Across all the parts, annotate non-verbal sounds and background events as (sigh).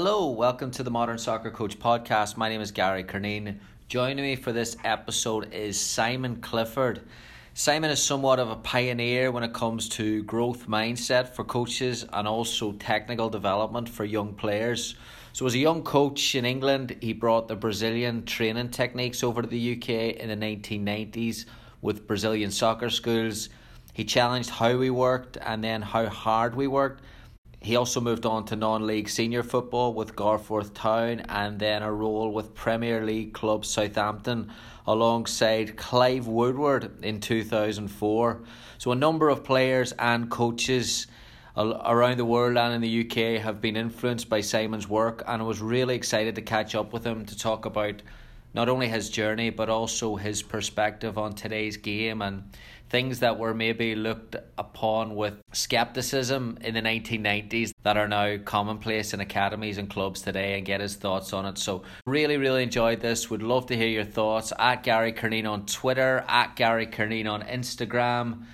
Hello, welcome to the Modern Soccer Coach podcast. My name is Gary Curneen. Joining me for this episode is Simon Clifford. Simon is somewhat of a pioneer when it comes to growth mindset for coaches and also technical development for young players. So, as a young coach in England, he brought the Brazilian training techniques over to the UK in the 1990s with Brazilian soccer schools. He challenged how we worked and then how hard we worked. He also moved on to non league senior football with Garforth Town and then a role with Premier League club Southampton alongside Clive Woodward in 2004. So, a number of players and coaches around the world and in the UK have been influenced by Simon's work, and I was really excited to catch up with him to talk about not only his journey but also his perspective on today's game and things that were maybe looked upon with skepticism in the 1990s that are now commonplace in academies and clubs today and get his thoughts on it. So, really, really enjoyed this. Would love to hear your thoughts at Gary Curneen on Twitter, at Gary Curneen on Instagram.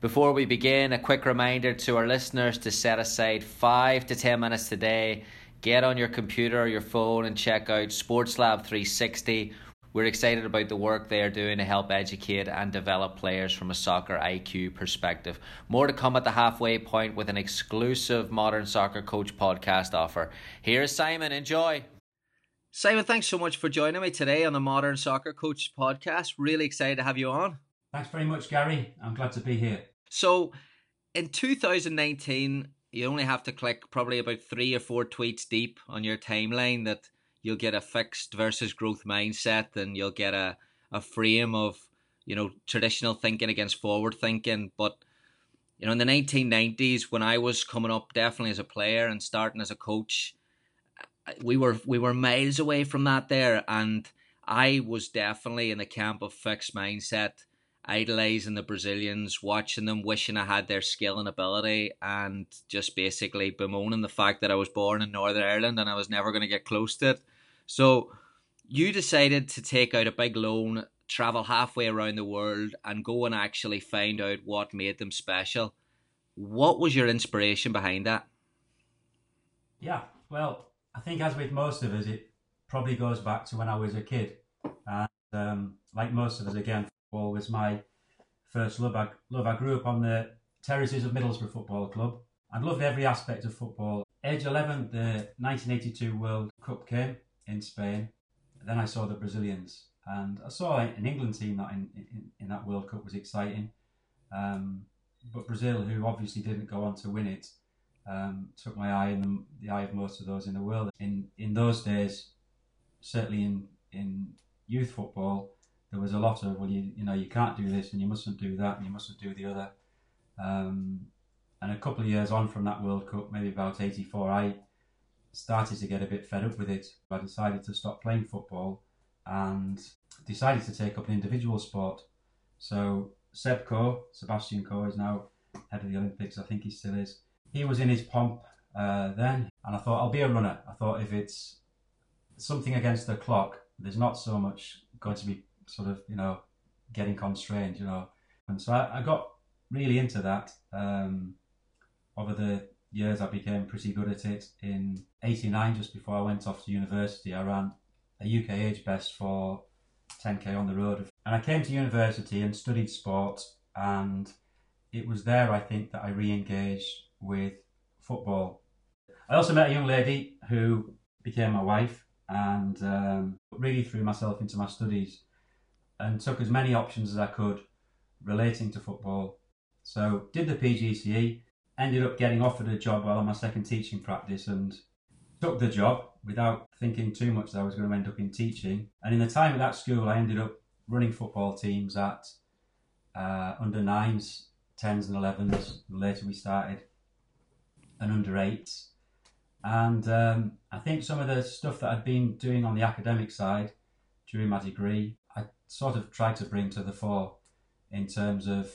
Before we begin, a quick reminder to our listeners to set aside five to ten minutes today. Get on your computer or your phone and check out Sports Lab 360. We're excited about the work they are doing to help educate and develop players from a soccer IQ perspective. More to come at the halfway point with an exclusive Modern Soccer Coach podcast offer. Here's Simon. Enjoy. Simon, thanks so much for joining me today on the Modern Soccer Coach podcast. Really excited to have you on. Thanks very much, Gary. I'm glad to be here. So, in 2019, you only have to click probably about three or four tweets deep on your timeline that you'll get a fixed versus growth mindset and you'll get a, a frame of, you know, traditional thinking against forward thinking. But, you know, in the 1990s, when I was coming up definitely as a player and starting as a coach, we were we were miles away from that there and I was definitely in the camp of fixed mindset idolizing the Brazilians, watching them, wishing I had their skill and ability, and just basically bemoaning the fact that I was born in Northern Ireland and I was never going to get close to it. So, you decided to take out a big loan, travel halfway around the world, and go and actually find out what made them special. What was your inspiration behind that? Yeah, well, I think as with most of us, it probably goes back to when I was a kid. And um, like most of us, again, football was my first love. I, love. I grew up on the terraces of Middlesbrough Football Club. I loved every aspect of football. Age 11, the 1982 World Cup came in Spain. Then I saw the Brazilians. And I saw an England team that in, in, in that World Cup was exciting. Um, but Brazil, who obviously didn't go on to win it, um, took my eye and the, the eye of most of those in the world. In in those days, certainly in in youth football, there was a lot of well, you you know, you can't do this and you mustn't do that and you mustn't do the other. Um, and a couple of years on from that World Cup, maybe about '84, I started to get a bit fed up with it. I decided to stop playing football and decided to take up an individual sport. So Seb Coe, Sebastian Coe, is now head of the Olympics. I think he still is. He was in his pomp uh, then, and I thought I'll be a runner. I thought if it's something against the clock, there's not so much going to be sort of you know getting constrained, you know. And so I, I got really into that. Um, over the years, I became pretty good at it. In '89, just before I went off to university, I ran a UK age best for 10k on the road. And I came to university and studied sport, and it was there I think that I re-engaged with football. I also met a young lady who became my wife, and um, really threw myself into my studies and took as many options as I could relating to football. So did the PGCE, ended up getting offered a job while on my second teaching practice and took the job without thinking too much that I was going to end up in teaching. And in the time at that school, I ended up running football teams at uh, under nines, tens, and elevens. Later we started an under eights. And um, I think some of the stuff that I'd been doing on the academic side during my degree, I sort of tried to bring to the fore in terms of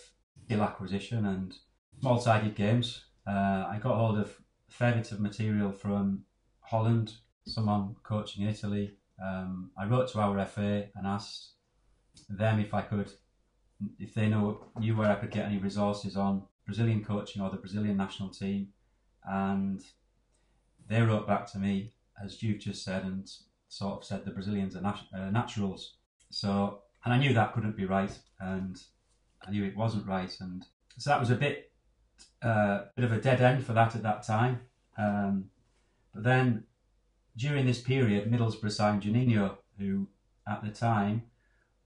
skill acquisition and small sided games. Uh, I got hold of a fair bit of material from Holland, someone coaching in Italy. Um, I wrote to our FA and asked them if I could, if they know knew where I could get any resources on Brazilian coaching or the Brazilian national team, and they wrote back to me as you've just said and sort of said the Brazilians are nat- uh, naturals. So, and I knew that couldn't be right, and I knew it wasn't right, and so that was a bit, uh, bit of a dead end for that at that time. Um, but then, during this period, Middlesbrough signed Juninho, who at the time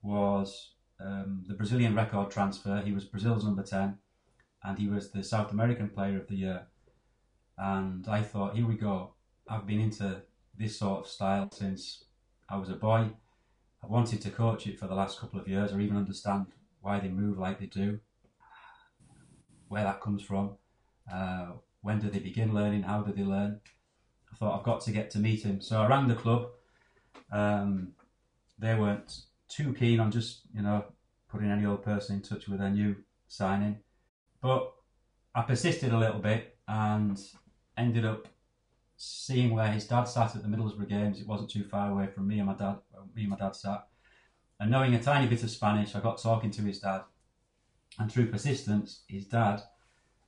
was um, the Brazilian record transfer. He was Brazil's number ten, and he was the South American Player of the Year. And I thought, here we go. I've been into this sort of style since I was a boy. I wanted to coach it for the last couple of years, or even understand why they move like they do, where that comes from, uh, when do they begin learning, how do they learn. I thought I've got to get to meet him, so I rang the club. Um, they weren't too keen on just you know putting any old person in touch with their new signing, but I persisted a little bit and ended up seeing where his dad sat at the Middlesbrough games. It wasn't too far away from me and my dad. Me and my dad sat, and knowing a tiny bit of Spanish, I got talking to his dad, and through persistence, his dad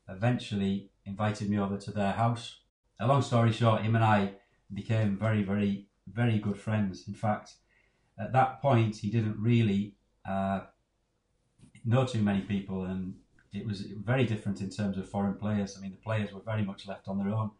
eventually invited me over to their house. A long story short, him and I became very, very, very good friends. In fact, at that point, he didn't really uh, know too many people, and it was very different in terms of foreign players. I mean, the players were very much left on their own.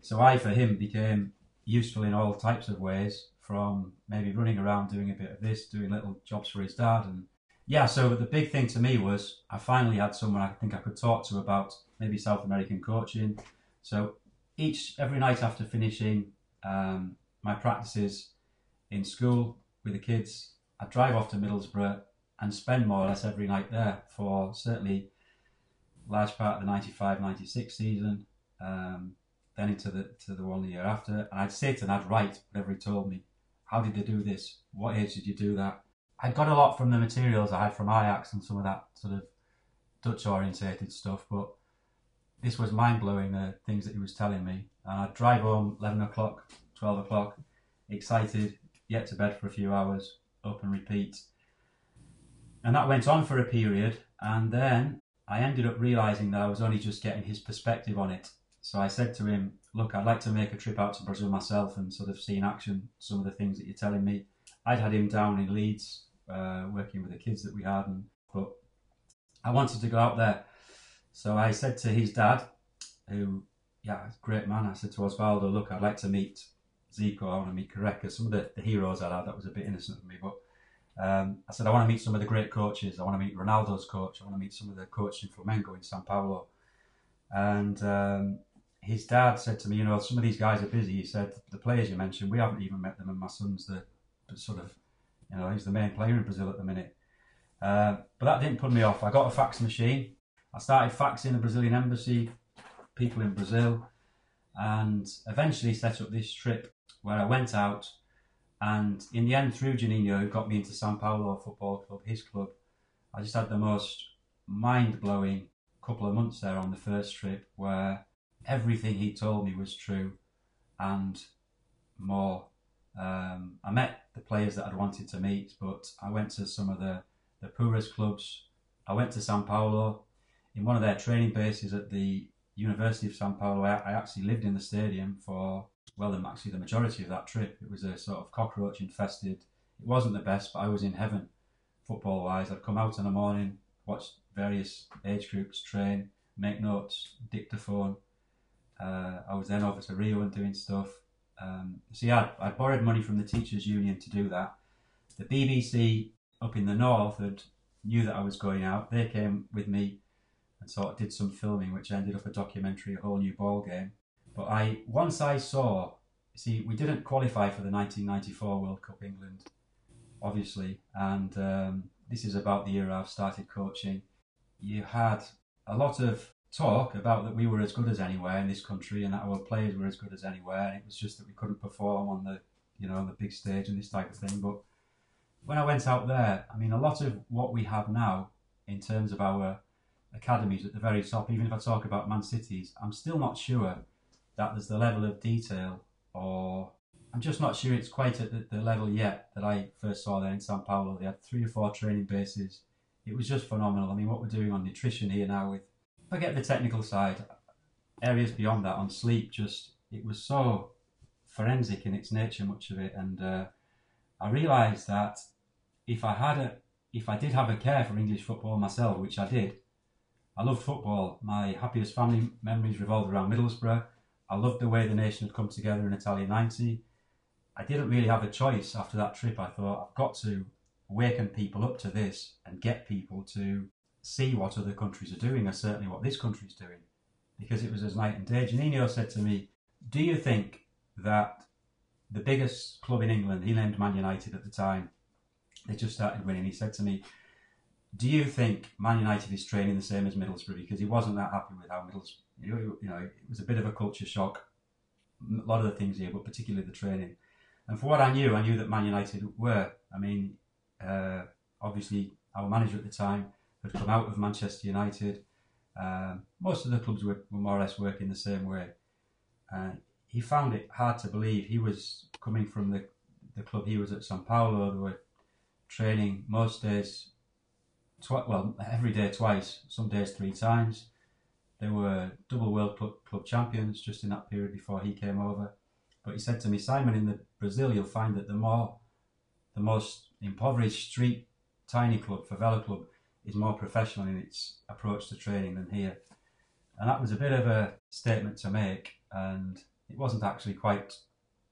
So I, for him, became useful in all types of ways, from maybe running around doing a bit of this, doing little jobs for his dad, and yeah. So the big thing to me was I finally had someone I think I could talk to about maybe South American coaching. So each every night after finishing um, my practices in school with the kids, I'd drive off to Middlesbrough and spend more or less every night there for certainly large part of the 95-96 season, um, then into the to the one year after. And I'd sit and I'd write whatever he told me. How did they do this? What age did you do that? I'd got a lot from the materials I had from Ajax and some of that sort of Dutch orientated stuff, but this was mind blowing the things that he was telling me. And I'd drive home 11 o'clock, 12 o'clock, excited, get to bed for a few hours, up and repeat. And that went on for a period. And then I ended up realizing that I was only just getting his perspective on it. So I said to him, Look, I'd like to make a trip out to Brazil myself and sort of see in action some of the things that you're telling me. I'd had him down in Leeds, uh, working with the kids that we had, and, but I wanted to go out there. So I said to his dad, who, yeah, great man, I said to Osvaldo, Look, I'd like to meet Zico, I want to meet Careca, some of the, the heroes I had, that was a bit innocent of me, but um, I said, I want to meet some of the great coaches. I want to meet Ronaldo's coach. I want to meet some of the coaches in Flamengo in Sao Paulo. And um, his dad said to me, you know, some of these guys are busy. He said, the players you mentioned, we haven't even met them, and my son's the sort of, you know, he's the main player in Brazil at the minute. Uh, but that didn't put me off. I got a fax machine. I started faxing the Brazilian embassy, people in Brazil, and eventually set up this trip where I went out and in the end, through Juninho, who got me into Sao Paulo Football Club, his club, I just had the most mind blowing couple of months there on the first trip where everything he told me was true and more. Um, I met the players that I'd wanted to meet, but I went to some of the, the poorest clubs. I went to Sao Paulo in one of their training bases at the University of Sao Paulo. I, I actually lived in the stadium for well, actually the majority of that trip. It was a sort of cockroach infested. It wasn't the best, but I was in heaven football wise. I'd come out in the morning, watch various age groups train, make notes, dictaphone. Uh, I was then over to Rio and doing stuff. Um, so yeah, I, I borrowed money from the teachers' union to do that. The BBC up in the north had knew that I was going out. They came with me and sort of did some filming, which ended up a documentary, a whole new ball game. But I once I saw, see, we didn't qualify for the 1994 World Cup England, obviously, and um, this is about the year I've started coaching. You had a lot of talk about that we were as good as anywhere in this country and that our players were as good as anywhere. And it was just that we couldn't perform on the, you know, on the big stage and this type of thing. But when I went out there, I mean, a lot of what we have now in terms of our academies at the very top, even if I talk about Man City's, I'm still not sure that there's the level of detail or I'm just not sure it's quite at the, the level yet that I first saw there in Sao Paulo. They had three or four training bases. It was just phenomenal. I mean, what we're doing on nutrition here now with, forget the technical side, areas beyond that on sleep, just, it was so forensic in its nature, much of it. And uh, I realised that if I had a, if I did have a care for English football myself, which I did, I loved football. My happiest family memories revolved around Middlesbrough. I loved the way the nation had come together in Italia 90. I didn't really have a choice after that trip. I thought, I've got to waken people up to this and get people to see what other countries are doing, and certainly what this country is doing, because it was as night and day. Juninho said to me, Do you think that the biggest club in England, he named Man United at the time, they just started winning. He said to me, Do you think Man United is training the same as Middlesbrough? Because he wasn't that happy with how Middlesbrough, you know, it was a bit of a culture shock, a lot of the things here, but particularly the training. And for what I knew, I knew that Man United were. I mean, uh, obviously, our manager at the time had come out of Manchester United. Um, most of the clubs were, were, more or less working the same way. He found it hard to believe. He was coming from the, the club he was at Sao Paulo. They were training most days, well, every day twice, some days three times. They were double World Club, club champions just in that period before he came over. But he said to me, Simon, in the Brazil, you'll find that the more, the most impoverished street, tiny club, favela club, is more professional in its approach to training than here. And that was a bit of a statement to make, and it wasn't actually quite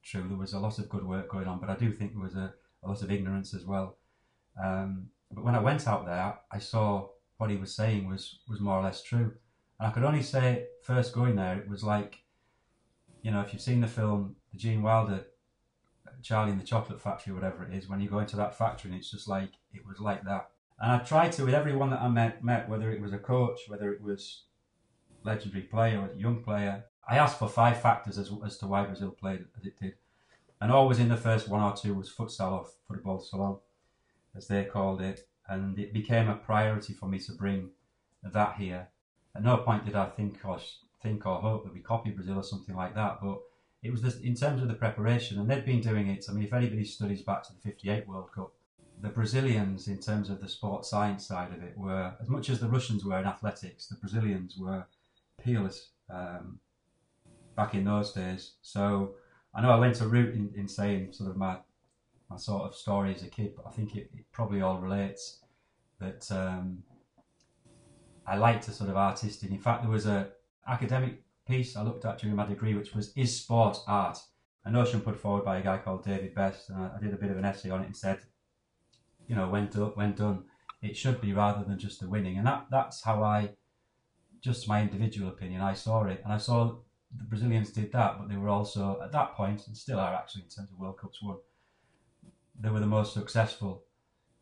true. There was a lot of good work going on, but I do think there was a, a lot of ignorance as well. Um, but when I went out there, I saw what he was saying was was more or less true. And I could only say, first going there, it was like, you know, if you've seen the film, the Gene Wilder, Charlie in the Chocolate Factory, whatever it is, when you go into that factory, and it's just like it was like that. And I tried to with everyone that I met, met whether it was a coach, whether it was legendary player or a young player. I asked for five factors as, as to why Brazil played as it did, and always in the first one or two was futsal or football salon as they called it, and it became a priority for me to bring that here. At no point did I think or think or hope that we copy Brazil or something like that, but it was this, in terms of the preparation, and they'd been doing it. I mean, if anybody studies back to the '58 World Cup, the Brazilians, in terms of the sports science side of it, were as much as the Russians were in athletics. The Brazilians were peerless um, back in those days. So I know I went a route in, in saying sort of my my sort of story as a kid, but I think it, it probably all relates. That um, I like to sort of artistic. In fact, there was a academic piece I looked at during my degree, which was "Is sport art?" A notion put forward by a guy called David Best, and I, I did a bit of an essay on it and said, you know, when done, when done, it should be rather than just the winning, and that that's how I, just my individual opinion, I saw it, and I saw the Brazilians did that, but they were also at that point, and still are actually in terms of World Cups won, they were the most successful.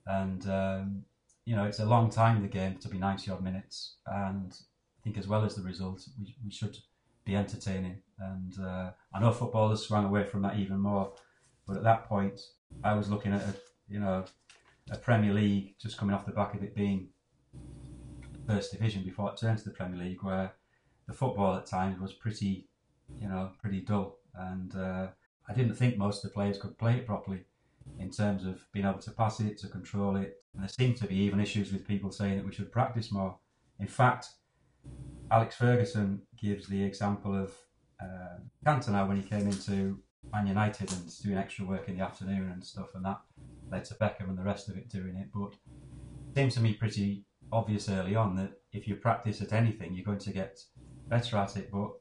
And um, you know, it's a long time the game to be ninety odd minutes, and I think as well as the result, we, we should be entertaining. And uh, I know footballers swung away from that even more, but at that point, I was looking at a, you know a Premier League just coming off the back of it being first division before it turned to the Premier League, where the football at times was pretty, you know, pretty dull, and uh, I didn't think most of the players could play it properly in terms of being able to pass it, to control it. And there seemed to be even issues with people saying that we should practice more. In fact, Alex Ferguson gives the example of uh, Cantona when he came into Man United and doing extra work in the afternoon and stuff, and that led to Beckham and the rest of it doing it. But it seems to me pretty obvious early on that if you practice at anything, you're going to get better at it. But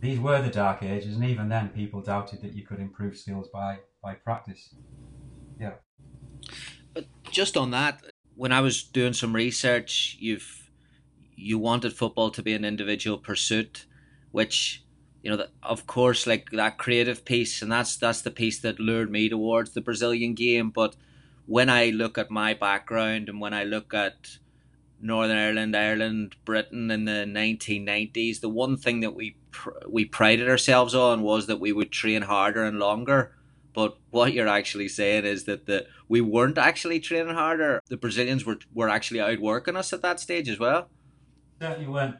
these were the dark ages, and even then, people doubted that you could improve skills by by practice. Yeah. But just on that, when I was doing some research, you've you wanted football to be an individual pursuit, which you know, of course, like that creative piece, and that's that's the piece that lured me towards the Brazilian game. But when I look at my background and when I look at Northern Ireland, Ireland, Britain in the 1990s, the one thing that we pr- we prided ourselves on was that we would train harder and longer. But what you're actually saying is that the we weren't actually training harder. The Brazilians were were actually outworking us at that stage as well. Certainly weren't.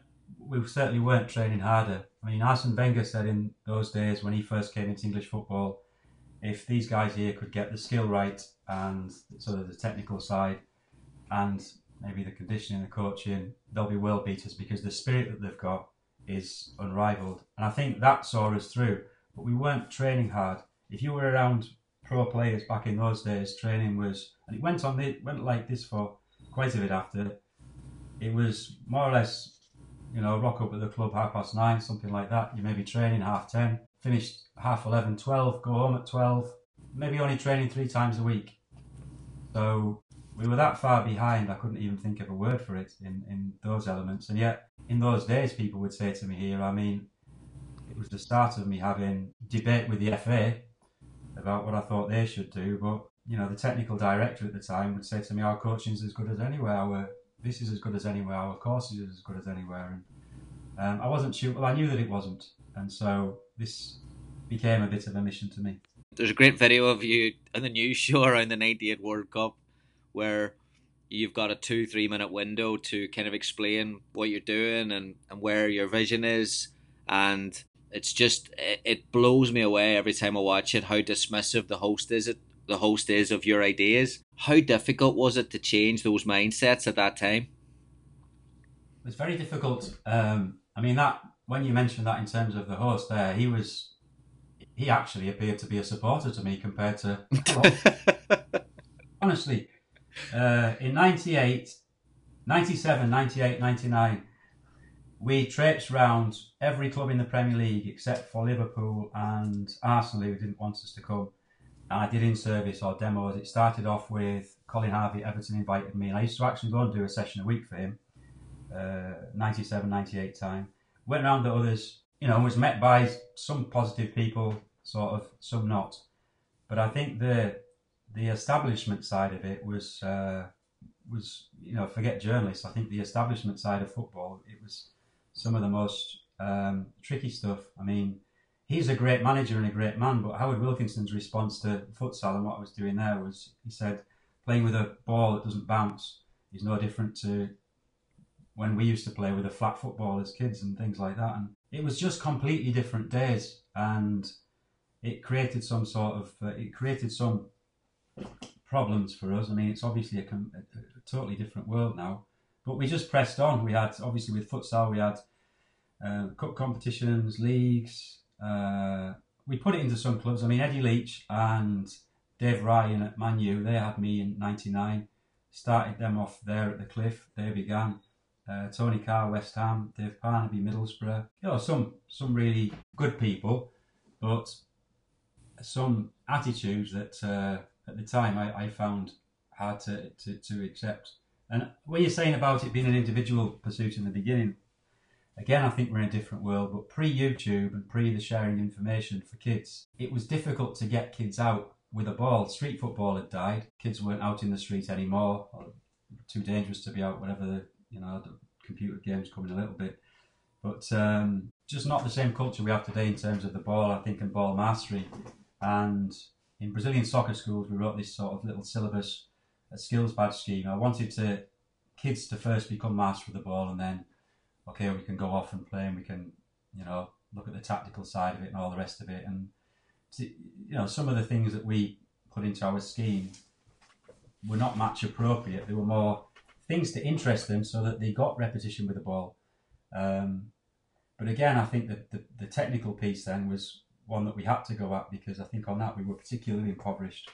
We certainly weren't training harder. I mean, Arsene Wenger said in those days when he first came into English football, if these guys here could get the skill right and sort of the technical side, and maybe the conditioning, the coaching, they'll be world beaters because the spirit that they've got is unrivaled. And I think that saw us through. But we weren't training hard. If you were around pro players back in those days, training was, and it went on, it went like this for quite a bit after. It was more or less, you know, rock up at the club half past nine, something like that. You may be training half ten, finished half 11, 12, go home at 12, maybe only training three times a week. So we were that far behind, I couldn't even think of a word for it in, in those elements. And yet, in those days, people would say to me here, I mean, it was the start of me having debate with the FA about what I thought they should do. But, you know, the technical director at the time would say to me, our coaching's as good as anywhere, this is as good as anywhere, our course is as good as anywhere. And um, I wasn't sure, well, I knew that it wasn't. And so this became a bit of a mission to me. There's a great video of you on the news show around the 98 World Cup where you've got a two three minute window to kind of explain what you're doing and, and where your vision is and it's just it, it blows me away every time I watch it how dismissive the host is it the host is of your ideas. How difficult was it to change those mindsets at that time? It's very difficult um, I mean that when you mentioned that in terms of the host there he was he actually appeared to be a supporter to me compared to (laughs) honestly uh, in 98, 97, 98, 99, we traipsed round every club in the Premier League except for Liverpool and Arsenal, who didn't want us to come. And I did in service or demos. It started off with Colin Harvey, Everton invited me, and I used to actually go and do a session a week for him, uh, 97, 98 time. Went around the others, you know, was met by some positive people, sort of, some not. But I think the the establishment side of it was uh, was you know forget journalists. I think the establishment side of football it was some of the most um, tricky stuff. I mean, he's a great manager and a great man, but Howard Wilkinson's response to futsal and what I was doing there was he said playing with a ball that doesn't bounce is no different to when we used to play with a flat football as kids and things like that. And it was just completely different days, and it created some sort of uh, it created some problems for us. I mean, it's obviously a, a, a, totally different world now, but we just pressed on. We had obviously with futsal, we had uh, cup competitions, leagues. Uh, we put it into some clubs. I mean, Eddie Leach and Dave Ryan at Manu, they had me in '99. Started them off there at the Cliff. They began. Uh, Tony Carr, West Ham, Dave Parnaby, Middlesbrough. You know, some some really good people, but some attitudes that uh, at the time I, I found hard to, to, to accept. And what you're saying about it being an individual pursuit in the beginning, again, I think we're in a different world, but pre YouTube and pre the sharing information for kids, it was difficult to get kids out with a ball. Street football had died. Kids weren't out in the street anymore, too dangerous to be out, whatever you know, the computer games coming a little bit. But um, just not the same culture we have today in terms of the ball, I think, and ball mastery. And in Brazilian soccer schools, we wrote this sort of little syllabus, a skills badge scheme. I wanted to kids to first become master of the ball, and then okay, we can go off and play, and we can you know look at the tactical side of it and all the rest of it. And you know, some of the things that we put into our scheme were not match appropriate. They were more things to interest them, so that they got repetition with the ball. Um, but again, I think that the, the technical piece then was one that we had to go at because I think on that we were particularly impoverished.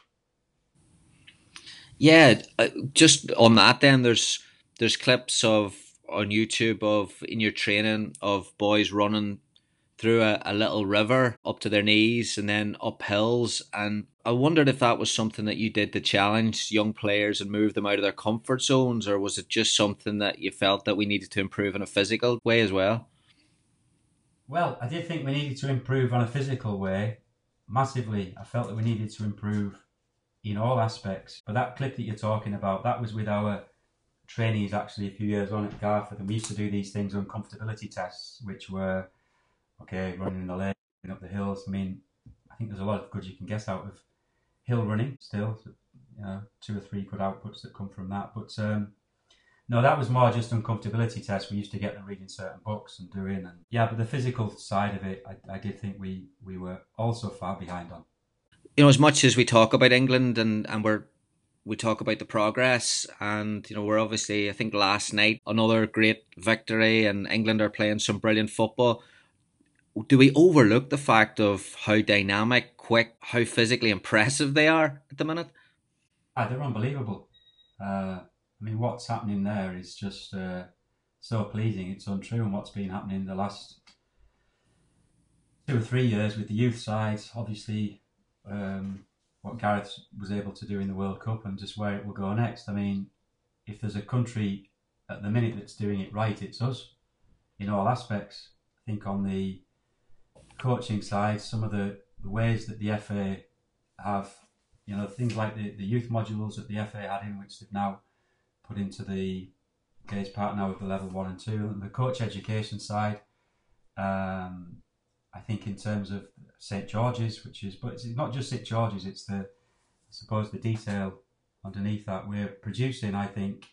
Yeah, uh, just on that then there's there's clips of on YouTube of in your training of boys running through a, a little river up to their knees and then up hills and I wondered if that was something that you did to challenge young players and move them out of their comfort zones or was it just something that you felt that we needed to improve in a physical way as well? Well, I did think we needed to improve on a physical way massively. I felt that we needed to improve in all aspects. But that clip that you're talking about, that was with our trainees actually a few years on at Garforth, and we used to do these things on comfortability tests, which were okay, running in the lane, up the hills. I mean, I think there's a lot of good you can guess out of hill running still. You know, two or three good outputs that come from that. But um, no, that was more just uncomfortability tests. We used to get them reading certain books and doing, and yeah. But the physical side of it, I, I did think we we were also far behind on. You know, as much as we talk about England and and we're we talk about the progress and you know we're obviously I think last night another great victory and England are playing some brilliant football. Do we overlook the fact of how dynamic, quick, how physically impressive they are at the minute? Ah, they're unbelievable. Uh, I mean, what's happening there is just uh, so pleasing. It's untrue, and what's been happening the last two or three years with the youth side, obviously. Um, what Gareth was able to do in the World Cup and just where it will go next. I mean, if there's a country at the minute that's doing it right, it's us in all aspects. I think on the coaching side, some of the, the ways that the FA have, you know, things like the, the youth modules that the FA had in, which they've now put into the Gaze part now of the level one and two, and the coach education side. Um, I think in terms of St George's, which is, but it's not just St George's. It's the, I suppose, the detail underneath that. We're producing, I think,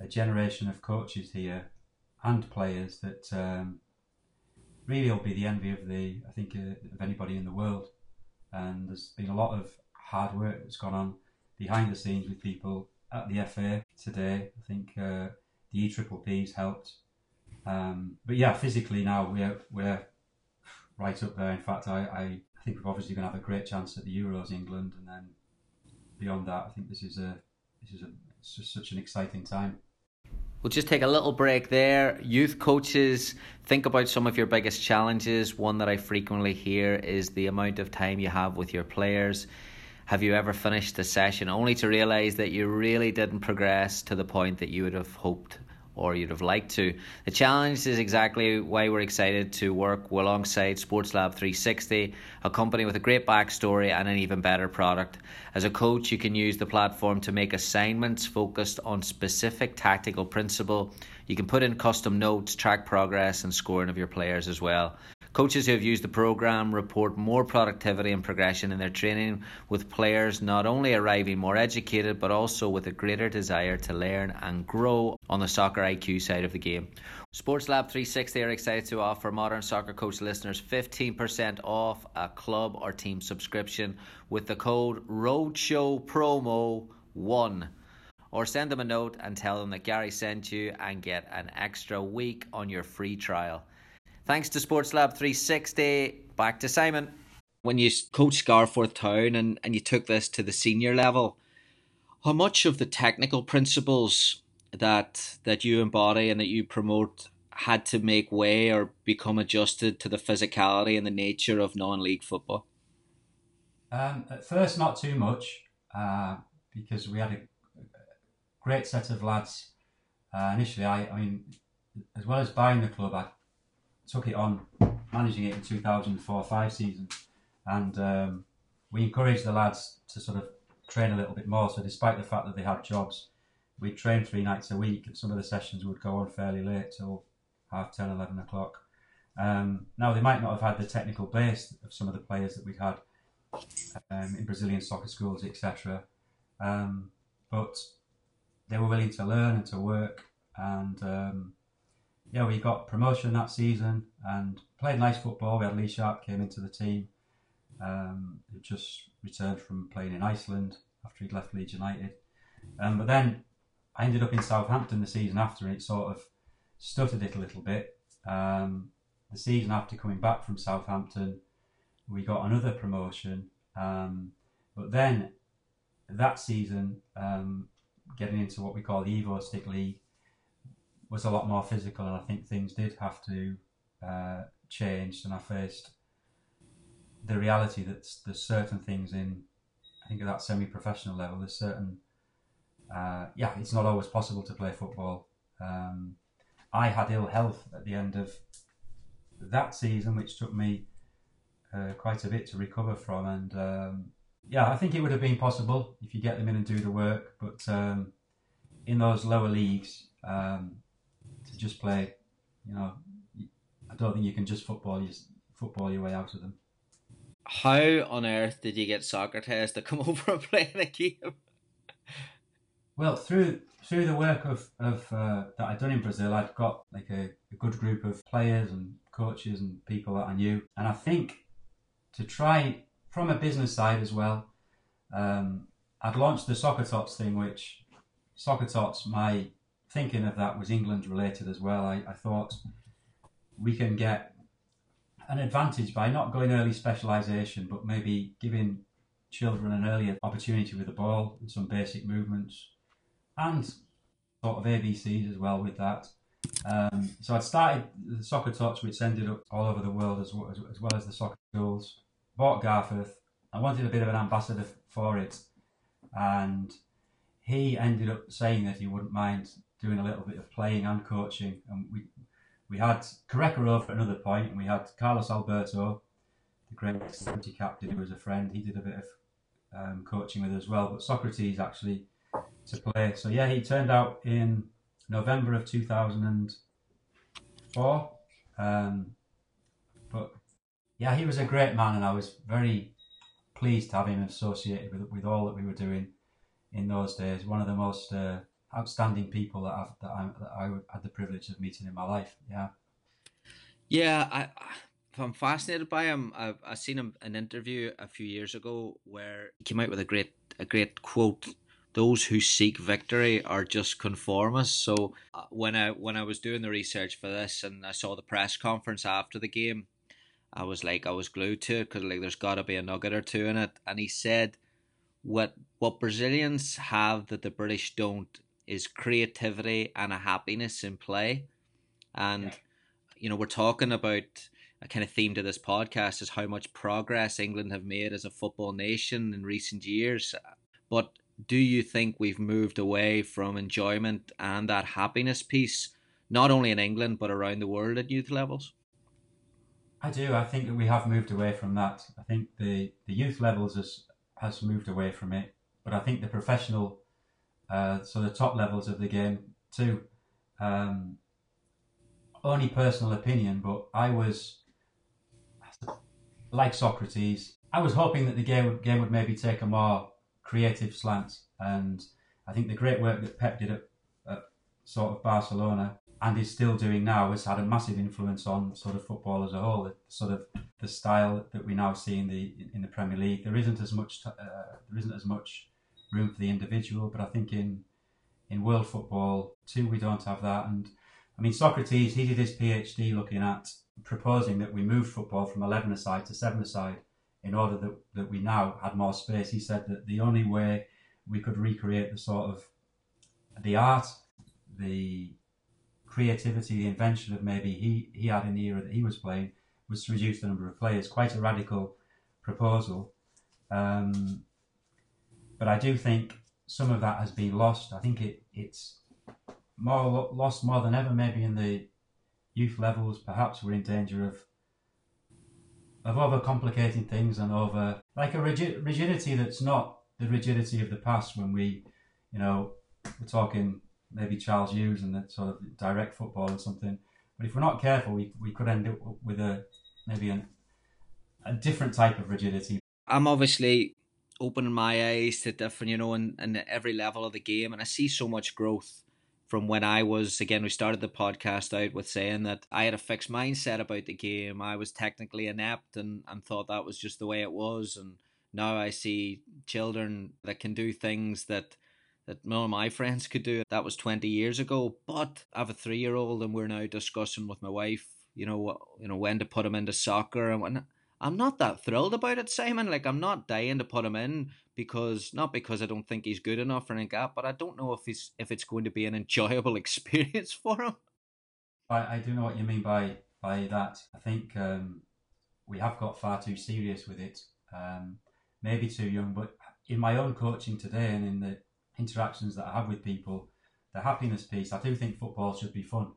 a generation of coaches here and players that um, really will be the envy of the, I think, uh, of anybody in the world. And there's been a lot of hard work that's gone on behind the scenes with people at the FA today. I think uh, the EPP's helped. Um, but yeah, physically now we're we're right up there. In fact, I, I, think we're obviously going to have a great chance at the Euros, England, and then beyond that, I think this is a this is a such an exciting time. We'll just take a little break there. Youth coaches, think about some of your biggest challenges. One that I frequently hear is the amount of time you have with your players. Have you ever finished a session only to realise that you really didn't progress to the point that you would have hoped or you'd have liked to. The challenge is exactly why we're excited to work alongside Sports Lab 360, a company with a great backstory and an even better product. As a coach, you can use the platform to make assignments focused on specific tactical principle. You can put in custom notes, track progress, and scoring of your players as well. Coaches who have used the program report more productivity and progression in their training, with players not only arriving more educated but also with a greater desire to learn and grow on the soccer IQ side of the game. Sports Lab 360 are excited to offer Modern Soccer Coach listeners 15% off a club or team subscription with the code ROADSHOW PROMO 1 or send them a note and tell them that Gary sent you and get an extra week on your free trial. Thanks to Sports Lab 360. Back to Simon. When you coached Garforth Town and, and you took this to the senior level, how much of the technical principles that that you embody and that you promote had to make way or become adjusted to the physicality and the nature of non-league football? Um, at first, not too much, uh, because we had a great set of lads. Uh, initially, I, I mean, as well as buying the club, I took it on, managing it in 2004-5 season, and um, we encouraged the lads to sort of train a little bit more. So despite the fact that they had jobs, we trained three nights a week. And some of the sessions would go on fairly late till half 10, 11 o'clock. Um, now they might not have had the technical base of some of the players that we had um, in Brazilian soccer schools, etc. Um, but they were willing to learn and to work, and um, yeah, we got promotion that season and played nice football. We had Lee Sharpe came into the team, um, who just returned from playing in Iceland after he'd left Leeds United. Um, but then I ended up in Southampton the season after, and it sort of stuttered it a little bit. Um, the season after coming back from Southampton, we got another promotion. Um, but then that season, um, getting into what we call the Evo-Stik League, was a lot more physical, and I think things did have to uh, change. And I faced the reality that there's certain things in, I think at that semi-professional level, there's certain, uh, yeah, it's not always possible to play football. Um, I had ill health at the end of that season, which took me uh, quite a bit to recover from. And um, yeah, I think it would have been possible if you get them in and do the work, but um, in those lower leagues um, to just play. You know, I don't think you can just football your, football your way out of them. How on earth did you get Socrates to come (laughs) over and play in a game? Well, through through the work of, of uh, that I'd done in Brazil, I'd got like a, a good group of players and coaches and people that I knew, and I think to try from a business side as well, um, I'd launched the Soccer Tots thing, which Soccer Tots, my thinking of that was England related as well. I, I thought we can get an advantage by not going early specialisation, but maybe giving children an earlier opportunity with the ball and some basic movements and sort of ABCs as well with that. Um, so I'd started the Soccer Tots, which ended up all over the world as well as, as, well as the soccer schools. Bought Garforth. I wanted a bit of an ambassador for it, and he ended up saying that he wouldn't mind doing a little bit of playing and coaching. And we we had Careca for another point, and we had Carlos Alberto, the great celebrity captain who was a friend. He did a bit of um, coaching with us as well. But Socrates actually to play. So yeah, he turned out in November of 2004. Um, but yeah, he was a great man, and I was very pleased to have him associated with with all that we were doing in those days. One of the most uh, outstanding people that I've that I, that I had the privilege of meeting in my life. Yeah. Yeah, I. I'm fascinated by him. I've I seen him an interview a few years ago where he came out with a great a great quote those who seek victory are just conformists. So uh, when I when I was doing the research for this and I saw the press conference after the game, I was like I was glued to it because like there's got to be a nugget or two in it. And he said, "What what Brazilians have that the British don't is creativity and a happiness in play." And yeah. you know we're talking about a kind of theme to this podcast is how much progress England have made as a football nation in recent years. But do you think we've moved away from enjoyment and that happiness piece, not only in England but around the world at youth levels? I do. I think that we have moved away from that. I think the, the youth levels has has moved away from it, but I think the professional, uh, so the top levels of the game too. Um, only personal opinion, but I was like Socrates. I was hoping that the game game would maybe take a more creative slant. And I think the great work that Pep did at, at sort of Barcelona and is still doing now has had a massive influence on sort of football as a whole. Sort of the style that we now see in the in the Premier League. There isn't as much uh, there isn't as much room for the individual, but I think in in world football too we don't have that. And I mean Socrates he did his PhD looking at proposing that we move football from eleven aside to seven aside in order that, that we now had more space. He said that the only way we could recreate the sort of the art, the creativity, the invention of maybe he, he had in the era that he was playing was to reduce the number of players. Quite a radical proposal. Um, but I do think some of that has been lost. I think it, it's more lost more than ever, maybe in the youth levels. Perhaps we're in danger of of overcomplicating things and over like a rigid, rigidity that's not the rigidity of the past when we, you know, we're talking maybe Charles Hughes and that sort of direct football or something. But if we're not careful, we, we could end up with a maybe an, a different type of rigidity. I'm obviously opening my eyes to different, you know, in, in every level of the game, and I see so much growth from when I was again we started the podcast out with saying that I had a fixed mindset about the game. I was technically inept and, and thought that was just the way it was and now I see children that can do things that that none of my (laughs) friends could do. That was twenty years ago. But I have a three year old and we're now discussing with my wife, you know, you know, when to put him into soccer and when I'm not that thrilled about it, Simon. Like I'm not dying to put him in because not because I don't think he's good enough or anything like but I don't know if he's if it's going to be an enjoyable (laughs) experience for him. I, I do know what you mean by by that. I think um, we have got far too serious with it. Um, maybe too young, but in my own coaching today and in the interactions that I have with people, the happiness piece, I do think football should be fun.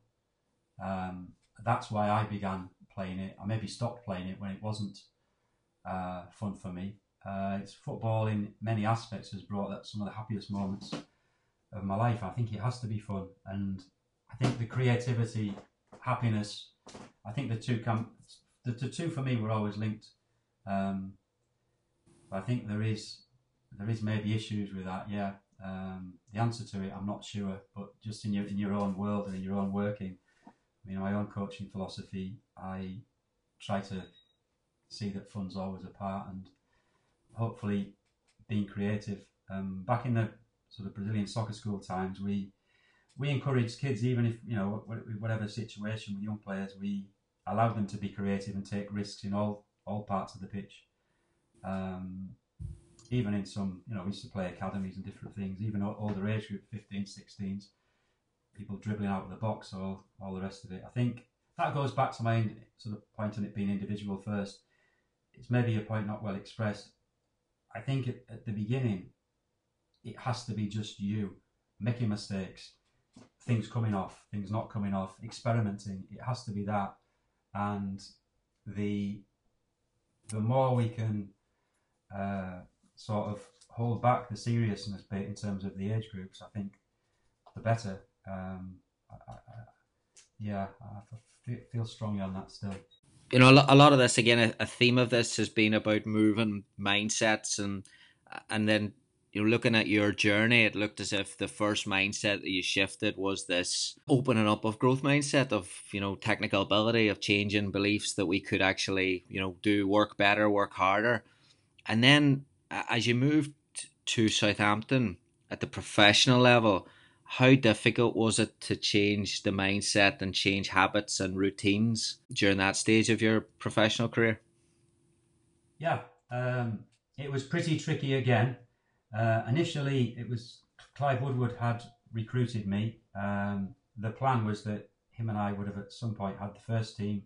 Um, that's why I began playing it. I maybe stopped playing it when it wasn't uh, fun for me. Uh, it's football in many aspects has brought that some of the happiest moments of my life. I think it has to be fun, and I think the creativity, happiness. I think the two come. The, the two for me were always linked. Um, I think there is there is maybe issues with that. Yeah, um, the answer to it, I'm not sure, but just in your in your own world and in your own working, I mean, my own coaching philosophy, I try to see that fun's always a part, and hopefully being creative. Um, back in the sort of Brazilian soccer school times, we we encourage kids, even if you know whatever situation with young players, we allow them to be creative and take risks in all all parts of the pitch. Um, even in some, you know, we used to play academies and different things, even older age group, 15, 16s, people dribbling out of the box, all, all the rest of it. I think that goes back to my sort of point on it being individual first. It's maybe a point not well expressed. I think at, at the beginning, it has to be just you making mistakes, things coming off, things not coming off, experimenting. It has to be that, and the the more we can uh, sort of hold back the seriousness bit in terms of the age groups, I think the better. Um, I, I, yeah, I feel strongly on that still. You know, a lot of this again, a theme of this has been about moving mindsets and and then you know, looking at your journey, it looked as if the first mindset that you shifted was this opening up of growth mindset of, you know, technical ability, of changing beliefs that we could actually, you know, do work better, work harder. And then as you moved to Southampton at the professional level, how difficult was it to change the mindset and change habits and routines during that stage of your professional career? Yeah, um, it was pretty tricky again. Uh, initially, it was Clive Woodward had recruited me. Um, the plan was that him and I would have at some point had the first team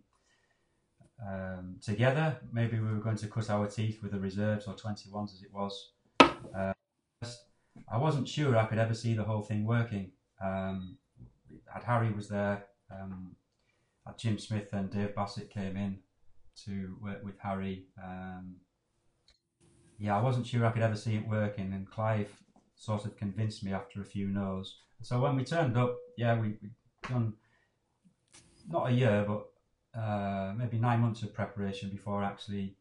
um, together. Maybe we were going to cut our teeth with the reserves or 21s as it was. Uh, I wasn't sure I could ever see the whole thing working. Um, had Harry was there, um, had Jim Smith and Dave Bassett came in to work with Harry. Um, yeah, I wasn't sure I could ever see it working, and Clive sort of convinced me after a few no's. So when we turned up, yeah, we, we done not a year, but uh, maybe nine months of preparation before actually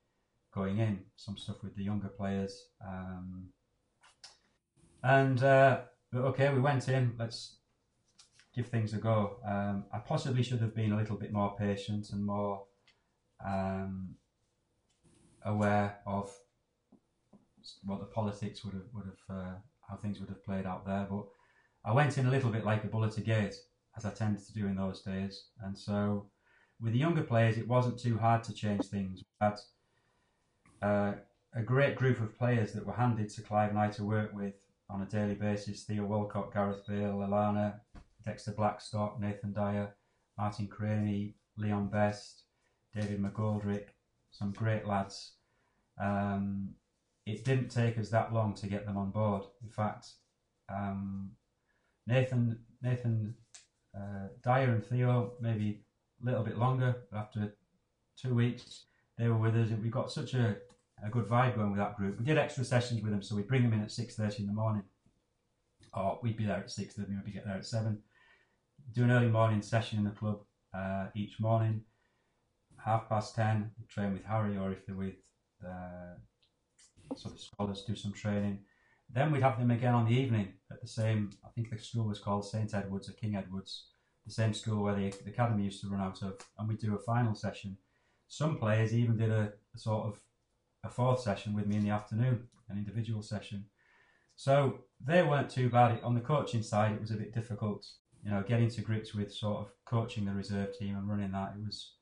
going in. Some stuff with the younger players. Um, and uh, okay, we went in. Let's give things a go. Um, I possibly should have been a little bit more patient and more um, aware of what the politics would have would have uh, how things would have played out there. But I went in a little bit like a bullet a gate, as I tended to do in those days, and so with the younger players, it wasn't too hard to change things. Had uh, a great group of players that were handed to Clive and I to work with on a daily basis. Theo Walcott, Gareth Bale, Lallana, Dexter Blackstock, Nathan Dyer, Martin Cranie, Leon Best, David McGoldrick, some great lads. Um, it didn't take us that long to get them on board. In fact, um, Nathan Nathan uh, Dyer and Theo maybe a little bit longer. But after two weeks, they were with us, and we got such a, a good vibe going with that group. We did extra sessions with them, so we'd bring them in at six thirty in the morning, or we'd be there at six thirty, maybe get there at seven. Do an early morning session in the club uh, each morning. Half past ten, train with Harry, or if they're with uh, sort of scholars, do some training. Then we'd have them again on the evening at the same. I think the school was called St Edwards or King Edwards the same school where the, the academy used to run out of, and we do a final session. Some players even did a, a sort of a fourth session with me in the afternoon, an individual session. So they weren't too bad. On the coaching side, it was a bit difficult, you know, getting to grips with sort of coaching the reserve team and running that. It was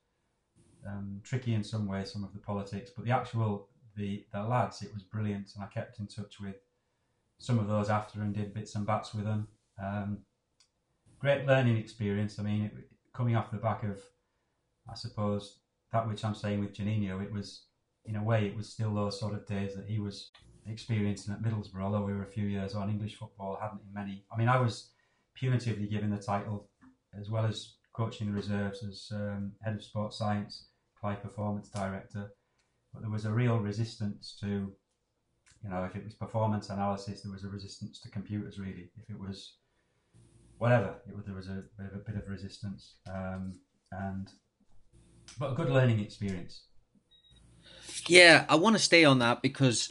um, tricky in some ways, some of the politics, but the actual the the lads, it was brilliant, and I kept in touch with some of those after and did bits and bats with them. Um, great learning experience. I mean, it, coming off the back of, I suppose, that which I'm saying with Juninho, it was, in a way, it was still those sort of days that he was experiencing at Middlesbrough, although we were a few years on. English football hadn't in many. I mean, I was punitively given the title, as well as coaching the reserves as um, head of sports science, Clive performance director. But there was a real resistance to, you You know, if it was performance analysis, there was a resistance to computers. Really, if it was whatever, it was, there was a bit of, a bit of resistance, um, and but a good learning experience. Yeah, I want to stay on that because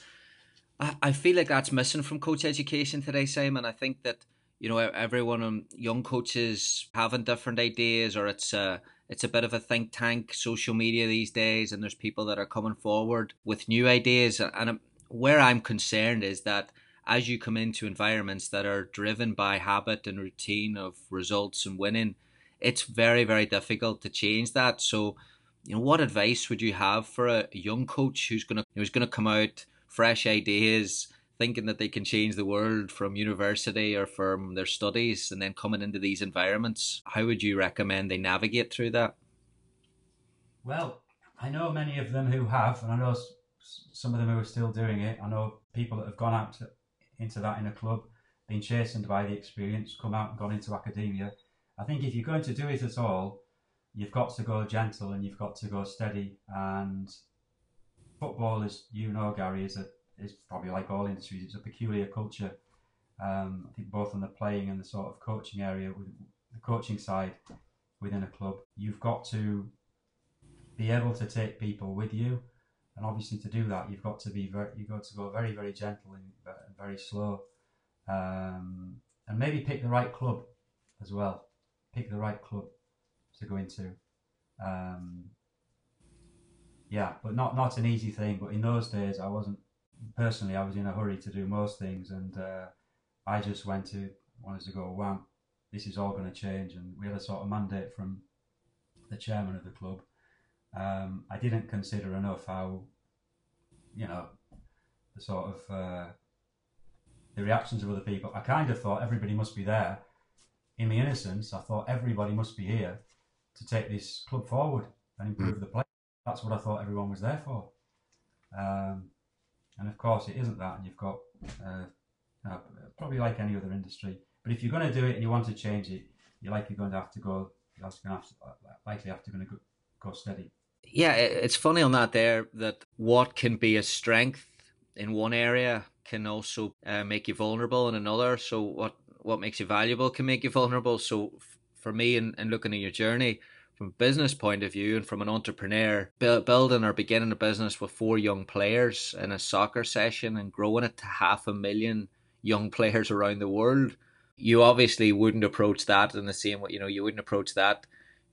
I, I feel like that's missing from coach education today, Simon. I think that you know everyone young coaches having different ideas, or it's a it's a bit of a think tank social media these days, and there's people that are coming forward with new ideas. And where I'm concerned is that as you come into environments that are driven by habit and routine of results and winning, it's very very difficult to change that. So you know, what advice would you have for a young coach who's gonna who's gonna come out fresh ideas, thinking that they can change the world from university or from their studies, and then coming into these environments? How would you recommend they navigate through that? Well, I know many of them who have, and I know some of them who are still doing it. I know people that have gone out to, into that in a club, been chastened by the experience, come out and gone into academia. I think if you're going to do it at all, you've got to go gentle and you've got to go steady. And football, as you know, Gary, is a is probably like all industries. It's a peculiar culture. Um, I think both on the playing and the sort of coaching area, with the coaching side within a club, you've got to be able to take people with you, and obviously to do that, you've got to be very, you've got to go very, very gentle and very slow, um, and maybe pick the right club as well. Pick the right club to go into. Um, yeah, but not not an easy thing. But in those days, I wasn't personally. I was in a hurry to do most things, and uh, I just went to wanted to go. Wow, this is all going to change, and we had a sort of mandate from the chairman of the club. Um, I didn't consider enough how, you know, the sort of uh, the reactions of other people. I kind of thought everybody must be there. In my innocence, I thought everybody must be here to take this club forward and improve mm. the play. That's what I thought everyone was there for. Um, and of course, it isn't that, and you've got uh, probably like any other industry. But if you're going to do it and you want to change it, you're likely going to have to go. You're going to have to, likely have to going to go, go steady. Yeah, it's funny on that there that what can be a strength in one area can also uh, make you vulnerable in another. So what what makes you valuable can make you vulnerable. So for me in, in looking at your journey from a business point of view and from an entrepreneur building or beginning a business with four young players in a soccer session and growing it to half a million young (laughs) players around the world you obviously wouldn't approach that in the same way you know you wouldn't approach that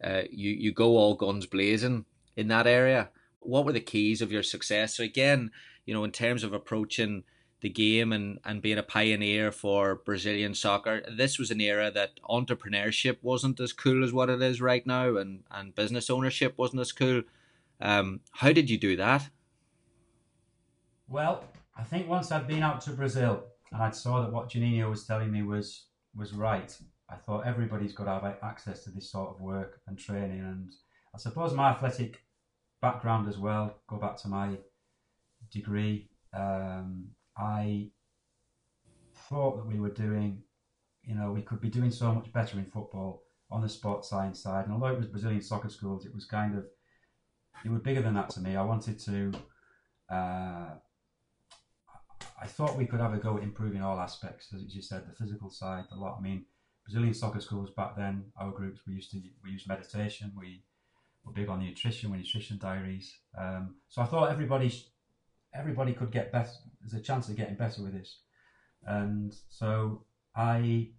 uh, you you go all guns blazing in that area. What were the keys of your success? So again you know in terms of approaching the game and, and being a pioneer for Brazilian soccer. This was an era that entrepreneurship wasn't as cool as what it is right now, and, and business ownership wasn't as cool. Um, how did you do that? Well, I think once I'd been out to Brazil and I saw that what Juninho was telling me was was right, I thought everybody's got to have access to this sort of work and training. And I suppose my athletic background as well, go back to my degree. Um, I thought that we were doing, you know, we could be doing so much better in football on the sports science side. And although it was Brazilian soccer schools, it was kind of, it was bigger than that to me. I wanted to, uh, I thought we could have a go at improving all aspects, as you said, the physical side, a lot. I mean, Brazilian soccer schools back then, our groups, we used to, we used meditation, we were big on nutrition, we nutrition diaries. Um, so I thought everybody everybody could get better. There's a chance of getting better with this. And so I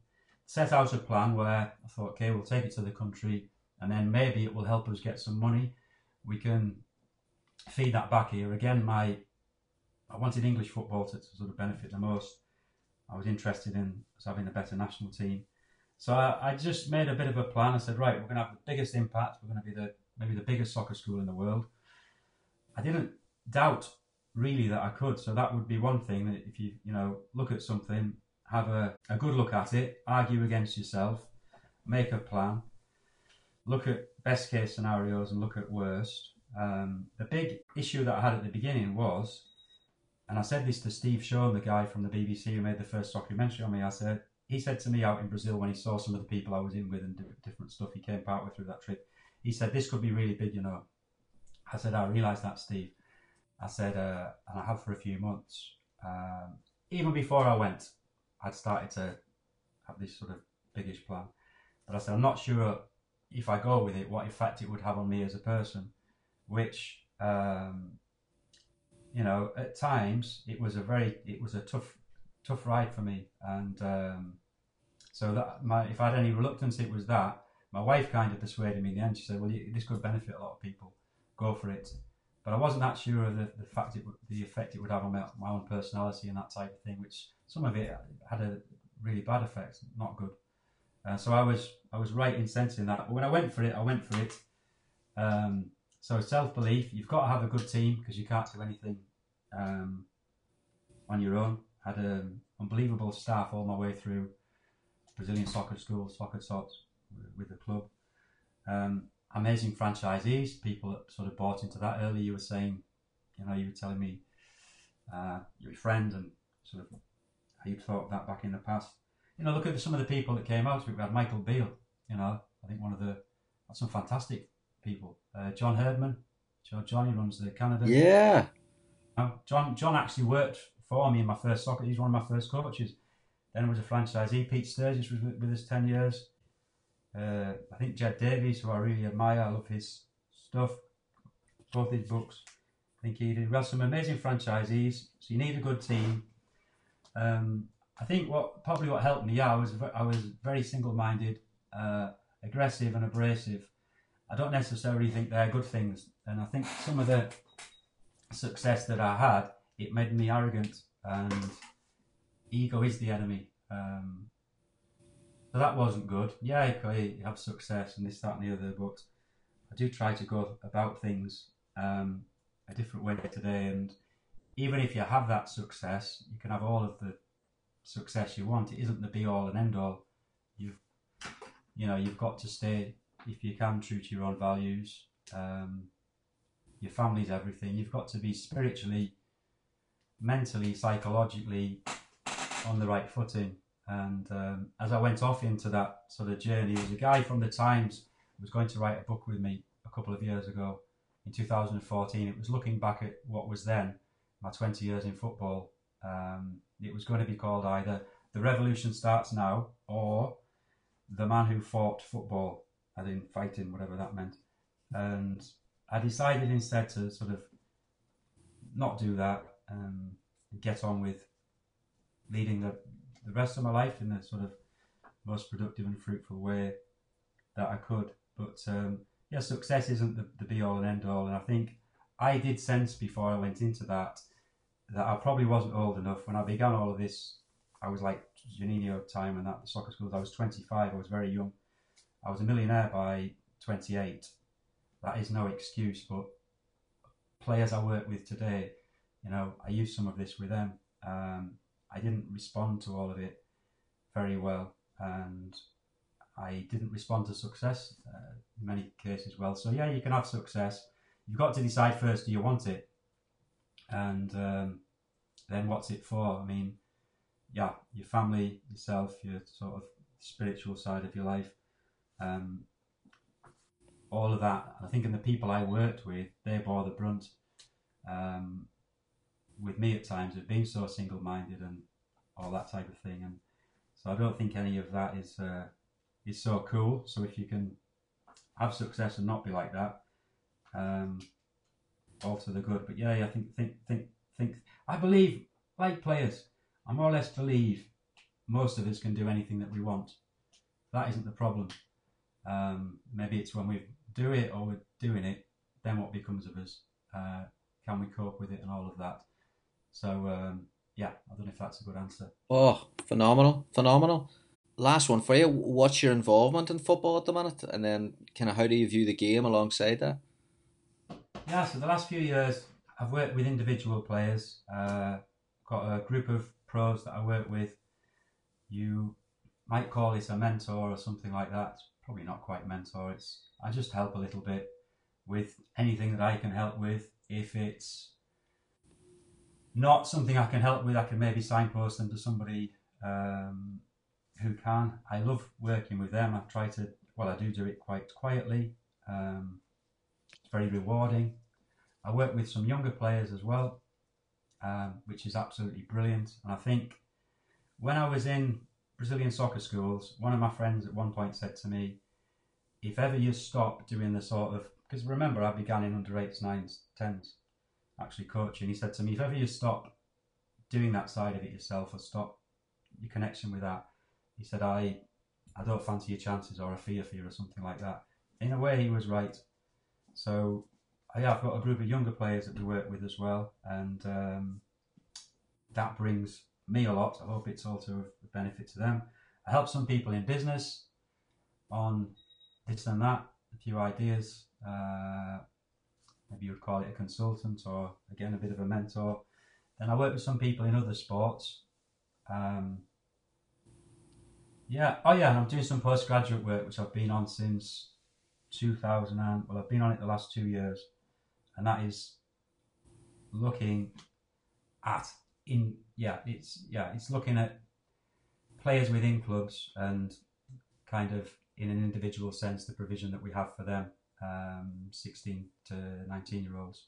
set out a plan where I thought, okay, we'll take it to the country and then maybe it will help us get some money. We can feed that back here. Again, my I wanted English football to, to sort of benefit the most. I was interested in having a better national team. So I, I, just made a bit of a plan. I said, right, we're going to have the biggest impact. We're going to be the maybe the biggest soccer school in the world. I didn't doubt really that I could. So that would be one thing that if you you know look at something, have a, a good look at it, argue against yourself, make a plan, look at best case scenarios and look at worst. Um, the big issue that I had at the beginning was, and I said this to Steve Shown, the guy from the BBC who made the first documentary on me. I said he said to me out in Brazil when he saw some of the people I was in with and different stuff he came out with through that trip. He said this could be really big, you know. I said I realise that, Steve. I said, uh, and I have for a few months. Um, even before I went, I'd started to have this sort of biggish plan. But I said, I'm not sure if I go with it, what effect it would have on me as a person, which, um, you know, at times it was a very, it was a tough, tough ride for me. And um, so that my, if I had any reluctance, it was that. My wife kind of persuaded me in the end. She said, well, you, this could benefit a lot of people. Go for it. But I wasn't that sure of the, the fact it would, the effect it would have on my, my own personality and that type of thing, which some of it had a really bad effect, not good. Uh, so I was I was right in sensing that. But when I went for it, I went for it. Um, so self belief, you've got to have a good team because you can't do anything um, on your own. Had an unbelievable staff all my way through Brazilian soccer school, soccer tots with the club. Um, amazing franchisees, people that sort of bought into that early. You were saying, you know, you were telling me uh, your friend and sort of how you thought of that back in the past. You know, look at some of the people that came out. We had Michael Beale, you know, I think one of the, some fantastic people. Uh, John Herdman, John, Johnny runs the Canada. Yeah. Now, John, John actually worked for me in my first soccer. He's one of my first coaches. Then was a franchisee. Pete Sturgess was with, with us 10 years. Uh, I think Jed Davies, who I really admire, I love his stuff, both his books. I think he did well. Some amazing franchisees. So you need a good team. Um, I think what probably what helped me, yeah, I was I was very single-minded, uh, aggressive, and abrasive. I don't necessarily think they're good things, and I think some of the success that I had, it made me arrogant, and ego is the enemy. Um, so that wasn't good. Yeah, you have success and this, that, and the other, but I do try to go about things um, a different way today. And even if you have that success, you can have all of the success you want. It isn't the be all and end all. You've, you know, you've got to stay, if you can, true to your own values. Um, your family's everything. You've got to be spiritually, mentally, psychologically on the right footing. And um, as I went off into that sort of journey, there was a guy from the Times who was going to write a book with me a couple of years ago in 2014. It was looking back at what was then my 20 years in football. Um, it was going to be called either The Revolution Starts Now or The Man Who Fought Football, as in fighting, whatever that meant. And I decided instead to sort of not do that and get on with leading the, the rest of my life in the sort of most productive and fruitful way that I could. But um, yeah, success isn't the, the be all and end all. And I think I did sense before I went into that that I probably wasn't old enough. When I began all of this, I was like Juninho time and that the soccer schools. I was 25. I was very young. I was a millionaire by 28. That is no excuse, but players I work with today, you know, I use some of this with them. Um, I didn't respond to all of it very well, and I didn't respond to success uh, in many cases well. So yeah, you can have success. You've got to decide first: do you want it, and um, then what's it for? I mean, yeah, your family, yourself, your sort of spiritual side of your life, um, all of that. I think, in the people I worked with, they bore the brunt. Um, with me at times of being so single-minded and all that type of thing, and so I don't think any of that is uh, is so cool. So if you can have success and not be like that, um, all to the good. But yeah, I think think think think. I believe, like players, I more or less believe most of us can do anything that we want. That isn't the problem. Um, maybe it's when we do it or we're doing it, then what becomes of us? Uh, can we cope with it and all of that? So um, yeah, I don't know if that's a good answer. Oh, phenomenal, phenomenal. Last one for you. What's your involvement in football at the minute, and then kind of how do you view the game alongside that? Yeah, so the last few years, I've worked with individual players. Uh, got a group of pros that I work with. You might call this a mentor or something like that. It's probably not quite mentor. It's I just help a little bit with anything that I can help with. If it's not something I can help with, I can maybe signpost them to somebody um, who can. I love working with them. I try to, well, I do do it quite quietly. Um, it's very rewarding. I work with some younger players as well. um, which is absolutely brilliant. And I think when I was in Brazilian soccer schools, one of my friends at one point said to me, if ever you stop doing the sort of, because remember I began in under eights, nines, tens, actually coaching. He said to me, if ever you stop doing that side of it yourself or stop your connection with that, he said, I, I don't fancy your chances or I fear for you or something like that. In a way, he was right. So yeah, I've got a group of younger players that we work with as well, and um, that brings me a lot. I hope it's also a benefit to them. I help some people in business on this and that, a few ideas. Uh, maybe you would call it a consultant or again a bit of a mentor. Then I work with some people in other sports. Um, yeah, oh yeah, I'm doing some postgraduate work which I've been on since 2000. And, well, I've been on it the last two years and that is looking at in yeah it's yeah it's looking at players within clubs and kind of in an individual sense the provision that we have for them um, 16 to 19 year olds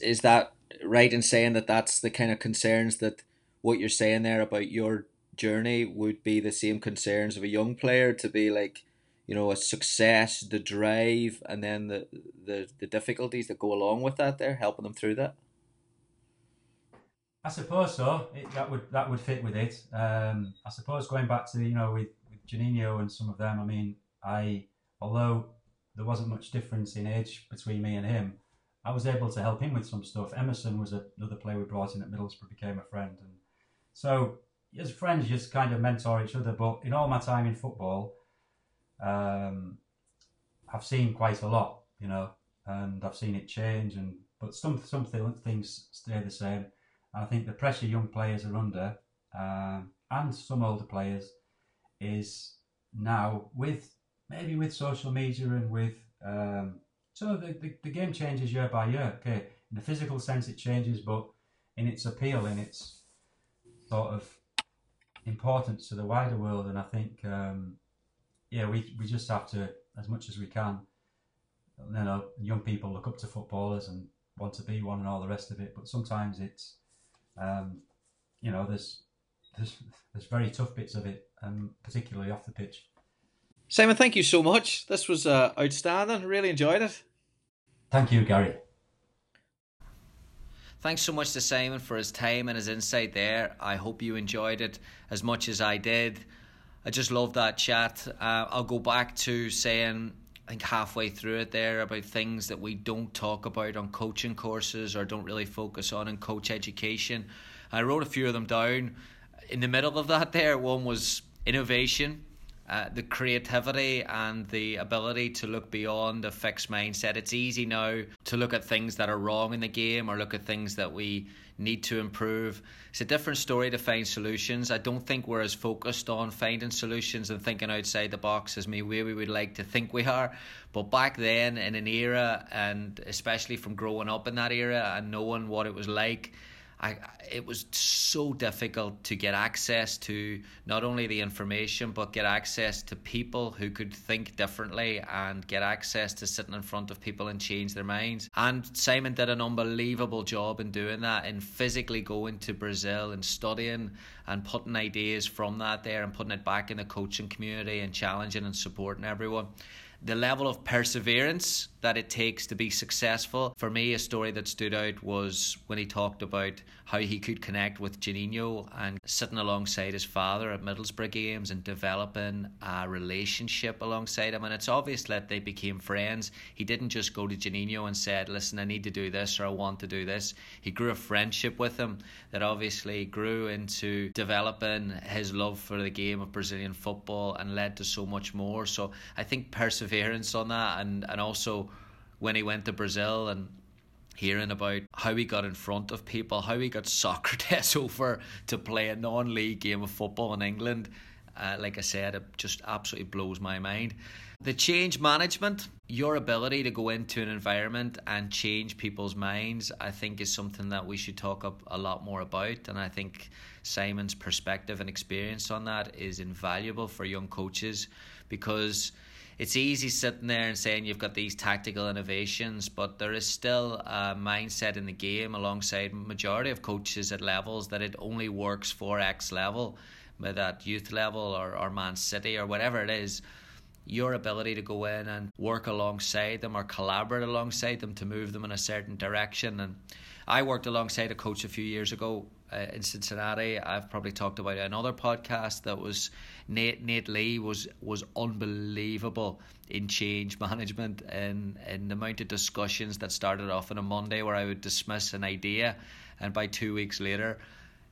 is that right in saying that that's the kind of concerns that what you're saying there about your journey would be the same concerns of a young player to be like you know, a success, the drive, and then the, the, the difficulties that go along with that there, helping them through that? I suppose so. It, that would that would fit with it. Um, I suppose going back to you know with, with Juninho and some of them. I mean, I although there wasn't much difference in age between me and him, I was able to help him with some stuff. Emerson was another player we brought in at Middlesbrough, became a friend, and so as friends, just kind of mentor each other. But in all my time in football, um, I've seen quite a lot, you know, and I've seen it change. And but some some things stay the same. And I think the pressure young players are under, um, and some older players, is now with maybe with social media and with um, so the, the, the game changes year by year. Okay, in the physical sense it changes, but in its appeal, in its sort of importance to the wider world, and I think um, yeah, we we just have to as much as we can. You know, young people look up to footballers and want to be one and all the rest of it. But sometimes it's, um, you know, there's there's there's very tough bits of it, um, particularly off the pitch. Simon, thank you so much. This was uh, outstanding. Really enjoyed it. Thank you, Gary. Thanks so much to Simon for his time and his insight there. I hope you enjoyed it as much as I did. I just love that chat. Uh, I'll go back to saying I think halfway through it there about things that we don't talk about on coaching courses or don't really focus on in coach education. I wrote a few of them down. In the middle of that, there one was innovation. Uh, the creativity and the ability to look beyond a fixed mindset. It's easy now to look at things that are wrong in the game or look at things that we need to improve. It's a different story to find solutions. I don't think we're as focused on finding solutions and thinking outside the box as maybe we would like to think we are. But back then, in an era, and especially from growing up in that era and knowing what it was like, I, it was so difficult to get access to not only the information but get access to people who could think differently and get access to sitting in front of people and change their minds. And Simon did an unbelievable job in doing that, in physically going to Brazil and studying and putting ideas from that there and putting it back in the coaching community and challenging and supporting everyone the level of perseverance that it takes to be successful. For me, a story that stood out was when he talked about how he could connect with Juninho and sitting alongside his father at Middlesbrough games and developing a relationship alongside him. And it's obvious that they became friends. He didn't just go to Juninho and said, Listen, I need to do this or I want to do this. He grew a friendship with him that obviously grew into developing his love for the game of Brazilian football and led to so much more. So I think perseverance on that and, and also when he went to Brazil and hearing about how he got in front of people, how he got (laughs) Socrates over to play a non league game of football in England. Uh, like I said, it just absolutely blows my mind. The change management, your ability to go into an environment and change people's minds, I think is something that we should talk up a lot more about. And I think Simon's perspective and experience on that is invaluable for young coaches because it's easy sitting there and saying you've got these tactical innovations, but there is still a mindset in the game alongside majority of coaches at levels that it only works for X level, whether at youth level or, or Man City or whatever it is. Your ability to go in and work alongside them or collaborate alongside them to move them in a certain direction. And I worked alongside a coach a few years ago uh, in Cincinnati. I've probably talked about another podcast that was Nate Nate Lee was was unbelievable in change (laughs) management and and the amount of discussions that started off on a Monday where I would dismiss an idea, and by two weeks later.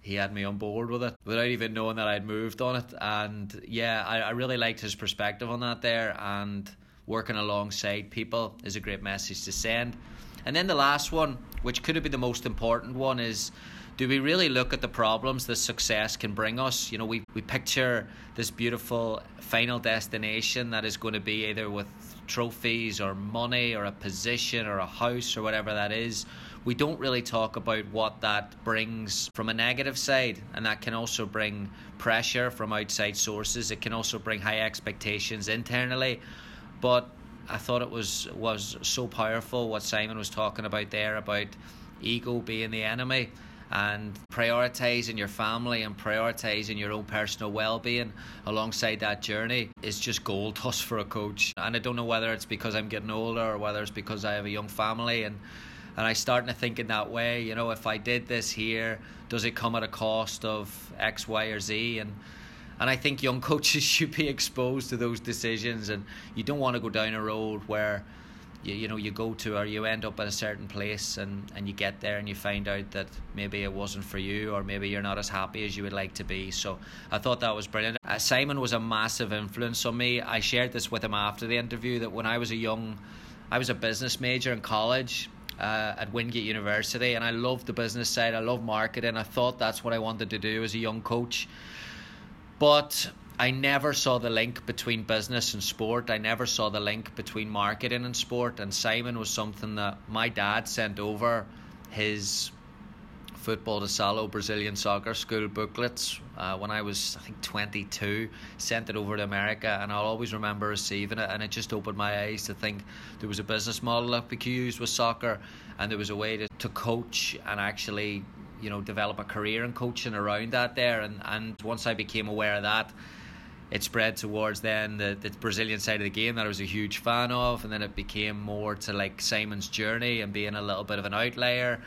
He had me on board with it without even knowing that I'd moved on it. And yeah, I, I really liked his perspective on that there. And working alongside people is a great message to send. And then the last one, which could have been the most important one, is do we really look at the problems that success can bring us? You know, we, we picture this beautiful final destination that is going to be either with trophies or money or a position or a house or whatever that is. We don't really talk about what that brings from a negative side, and that can also bring pressure from outside sources. It can also bring high expectations internally. But I thought it was was so powerful what Simon was talking about there about ego being the enemy and prioritizing your family and prioritizing your own personal well-being alongside that journey is just gold dust for a coach. And i don't know whether it's because i'm getting older or whether it's because i have a young family and and i starting to think in that way you know if i did this here does it come at a cost of x y or z? And and I think young (laughs) coaches should be exposed to those decisions, and you don't want to go down a road where you, you know you go to or you end up at a certain place and, and you get there and you find out that maybe it wasn't for you or maybe you're not as happy as you would like to be. So I thought that was brilliant. Uh, Simon was a massive influence on me. I shared this with him after the interview that when I was a young I was a business major in college uh, at Wingate University and I loved the business side. I love marketing. I thought that's what I wanted to do as a young coach. But I never saw the link between business and sport. I never saw the link between marketing and sport. And Simon was something that my dad sent over his football to salo Brazilian soccer school booklets uh, when I was I think 22 sent it over to America and I'll always remember receiving it and it just opened my eyes to think there was a business model that could be used with soccer and there was a way to, to coach and actually you know develop a career in coaching around that there and and once I became aware of that it spread towards then the, the Brazilian side of the game that I was a huge fan of and then it became more to like Simon's journey and being a little bit of an outlier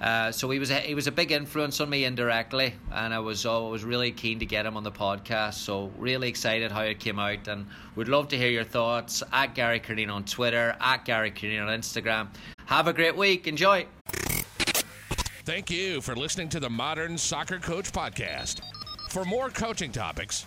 uh, so he was a, he was a big influence on me indirectly, and I was always really keen to get him on the podcast. So really excited how it came out, and would love to hear your thoughts at Gary Curneen on Twitter, at Gary Curneen on Instagram. Have a great week. Enjoy. Thank you for listening to the Modern Soccer Coach Podcast. For more coaching topics,